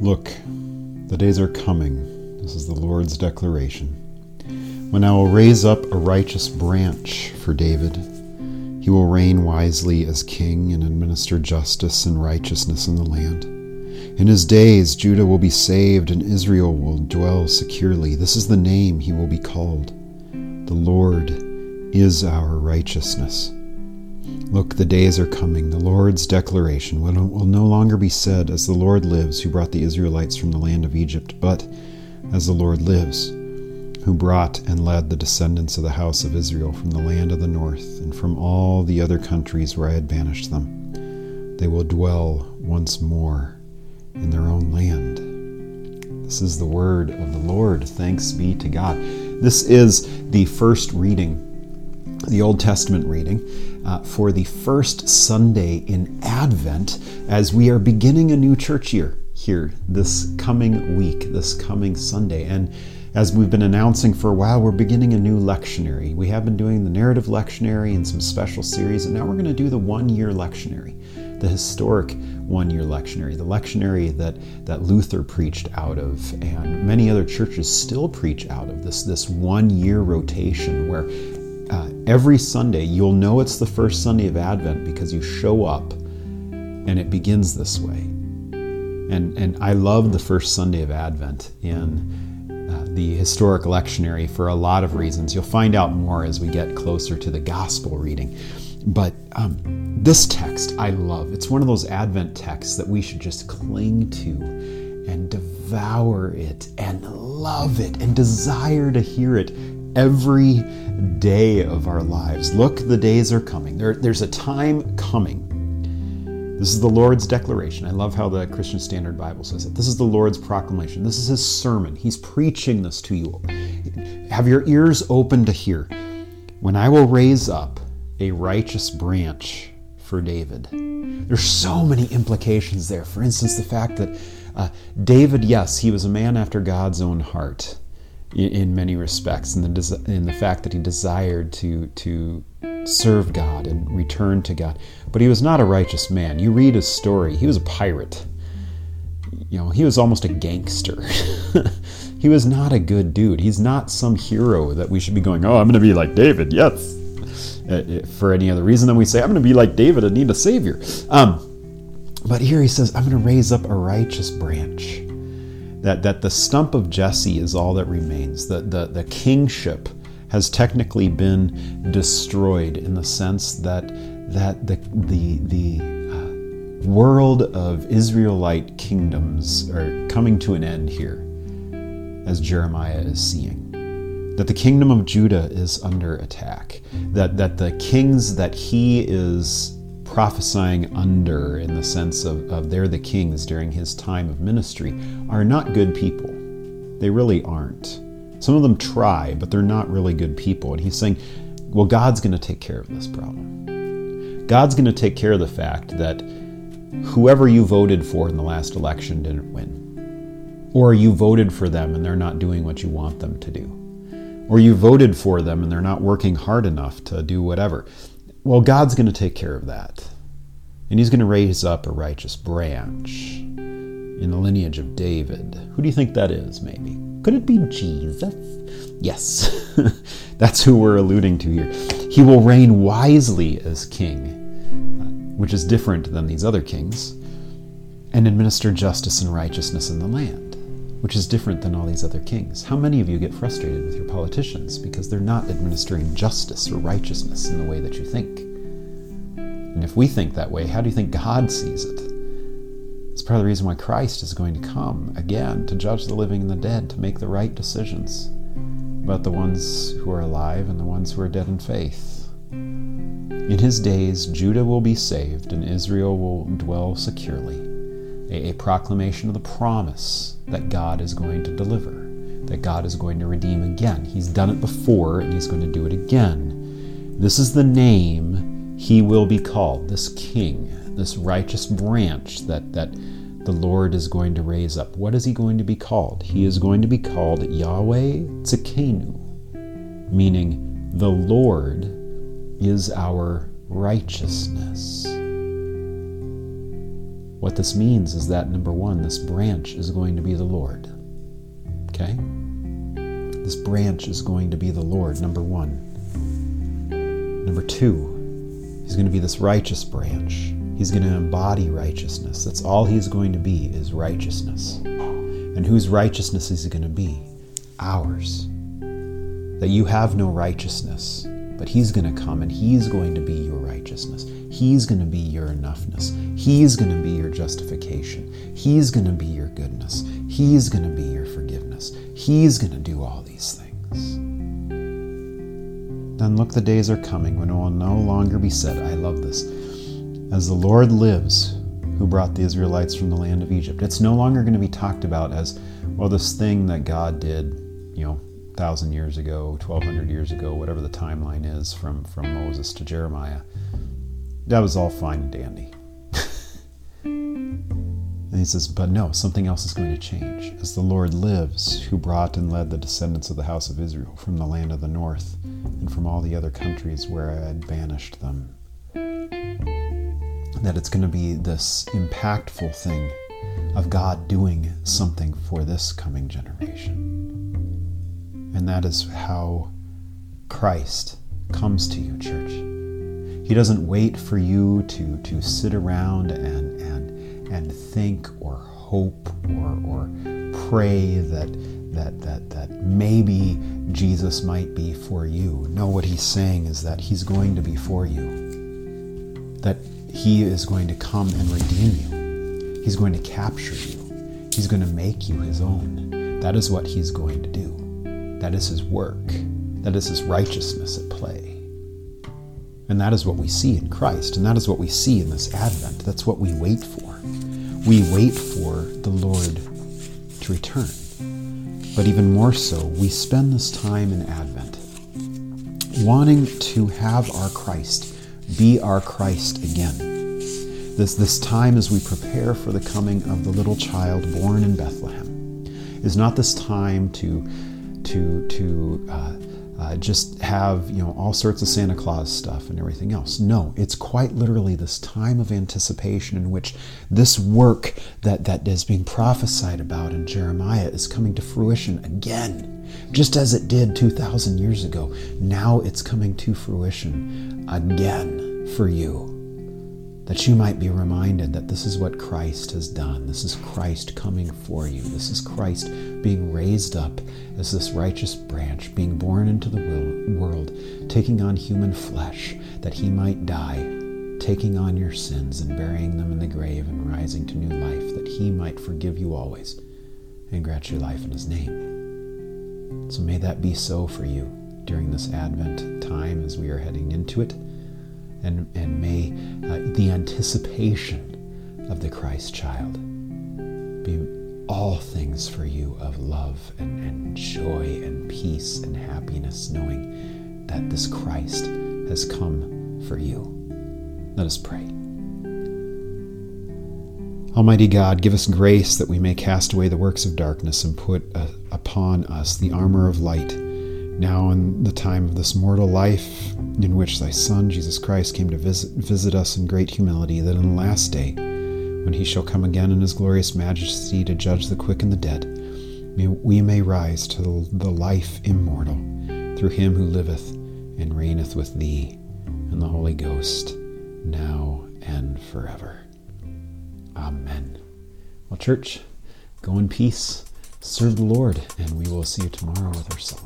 Look, the days are coming. This is the Lord's declaration. When I will raise up a righteous branch for David. He will reign wisely as king and administer justice and righteousness in the land. In his days, Judah will be saved and Israel will dwell securely. This is the name he will be called. The Lord is our righteousness. Look, the days are coming. The Lord's declaration will, will no longer be said, As the Lord lives, who brought the Israelites from the land of Egypt, but As the Lord lives, who brought and led the descendants of the house of Israel from the land of the north and from all the other countries where I had banished them. They will dwell once more in their own land. This is the word of the Lord. Thanks be to God. This is the first reading the Old Testament reading uh, for the first Sunday in Advent as we are beginning a new church year here this coming week, this coming Sunday. And as we've been announcing for a while, we're beginning a new lectionary. We have been doing the narrative lectionary and some special series, and now we're going to do the one year lectionary, the historic one year lectionary, the lectionary that, that Luther preached out of, and many other churches still preach out of this, this one year rotation where uh, every Sunday, you'll know it's the first Sunday of Advent because you show up and it begins this way. And, and I love the first Sunday of Advent in uh, the historic lectionary for a lot of reasons. You'll find out more as we get closer to the gospel reading. But um, this text I love. It's one of those Advent texts that we should just cling to and devour it and love it and desire to hear it every day of our lives. Look, the days are coming. There, there's a time coming. This is the Lord's declaration. I love how the Christian Standard Bible says it. This is the Lord's proclamation. This is his sermon. He's preaching this to you. Have your ears open to hear. When I will raise up a righteous branch for David. There's so many implications there. For instance, the fact that uh, David, yes, he was a man after God's own heart in, many respects, and the, in the fact that he desired to, to serve God and return to God. But he was not a righteous man. You read his story, he was a pirate. You know, he was almost a gangster. he was not a good dude. He's not some hero that we should be going, oh, I'm going to be like David, yes. Uh, for any other reason than we say, I'm going to be like David and need a savior. Um, but here he says, I'm going to raise up a righteous branch. That, that the stump of Jesse is all that remains. The, the, the kingship has technically been destroyed in the sense that, that the, the, the uh, world of Israelite kingdoms are coming to an end here, as Jeremiah is seeing that the kingdom of Judah is under attack, that, that the kings that he is prophesying under, in the sense of, of they're the kings during his time of ministry, are not good people. They really aren't. Some of them try, but they're not really good people. And he's saying, well, God's going to take care of this problem. God's going to take care of the fact that whoever you voted for in the last election didn't win. Or you voted for them and they're not doing what you want them to do or you voted for them and they're not working hard enough to do whatever. Well, God's going to take care of that. And He's going to raise up a righteous branch in the lineage of David. Who do you think that is, maybe? Could it be Jesus? Yes, that's who we're alluding to here. He will reign wisely as king, which is different than these other kings, and administer justice and righteousness in the land which is different than all these other kings. How many of you get frustrated with your politicians because they're not administering justice or righteousness in the way that you think? And if we think that way, how do you think God sees it? It's part of the reason why Christ is going to come again to judge the living and the dead, to make the right decisions about the ones who are alive and the ones who are dead in faith. In his days, Judah will be saved and Israel will dwell securely. A, proclamation of the promise that God is going to deliver, that God is going to redeem again. He's done it before and he's going to do it again. This is the name he will be called, this king, this righteous branch that, that the Lord is going to raise up. What is he going to be called? He is going to be called Yahweh Tsidkenu, meaning the Lord is our righteousness. What this means is that number one, this branch is going to be the Lord. Okay? This branch is going to be the Lord, number one. Number two, he's going to be this righteous branch. He's going to embody righteousness. That's all he's going to be is righteousness. And whose righteousness is he going to be? Ours. That you have no righteousness, but he's going to come and he's going to be your righteousness. He's going to be your enoughness. He's going to be your justification. He's going to be your goodness. He's going to be your forgiveness. He's going to do all these things. Then look, the days are coming when it will no longer be said, I love this as the Lord lives, who brought the Israelites from the land of Egypt. It's no longer going to be talked about as, well, this thing that God did, you know, thousand years ago, twelve hundred years ago, whatever the timeline is from from Moses to Jeremiah. That was all fine and dandy. and he says, but no, something else is going to change. As the Lord lives, who brought and led the descendants of the house of Israel from the land of the north and from all the other countries where I had banished them that it's going to be this impactful thing of God doing something for this coming generation. And that is how Christ comes to you, church. He doesn't wait for you to, to sit around and, and, and think or hope or, or pray that, that, that, that maybe Jesus might be for you. No, what he's saying is that he's going to be for you. That he is going to come and redeem you. He's going to capture you. He's going to make you his own. That is what he's going to do. That is his work. That is his righteousness at play. And that is what we see in Christ. And that is what we see in this Advent. That's what we wait for. We wait for the Lord to return. But even more so, we spend this time in Advent wanting to have our Christ be our Christ again. This, this time as we prepare for the coming of the little child born in Bethlehem is not this time to, to, to uh, uh, just have you know all sorts of Santa Claus stuff and everything else. No, it's quite literally this time of anticipation in which this work that, that is being prophesied about in Jeremiah is coming to fruition again, just as it did 2,000 years ago. Now it's coming to fruition again for you that you might be reminded that this is what Christ has done. This is Christ coming for you. This is Christ being raised up as this righteous branch, being born into the world, taking on human flesh, that he might die, taking on your sins and burying them in the grave and rising to new life, that he might forgive you always and grant you life in his name. So may that be so for you during this Advent time as we are heading into it and, and may uh, the anticipation of the Christ child be all things for you of love and, and joy and peace and happiness, knowing that this Christ has come for you. Let us pray. Almighty God, give us grace that we may cast away the works of darkness and put uh, upon us the armor of light now in the time of this mortal life in which thy Son, Jesus Christ, came to visit, visit us in great humility, that in the last day, when he shall come again in his glorious majesty to judge the quick and the dead, we may rise to the life immortal through him who liveth and reigneth with thee and the Holy Ghost, now and forever. Amen. Well, church, go in peace, serve the Lord, and we will see you tomorrow with our song.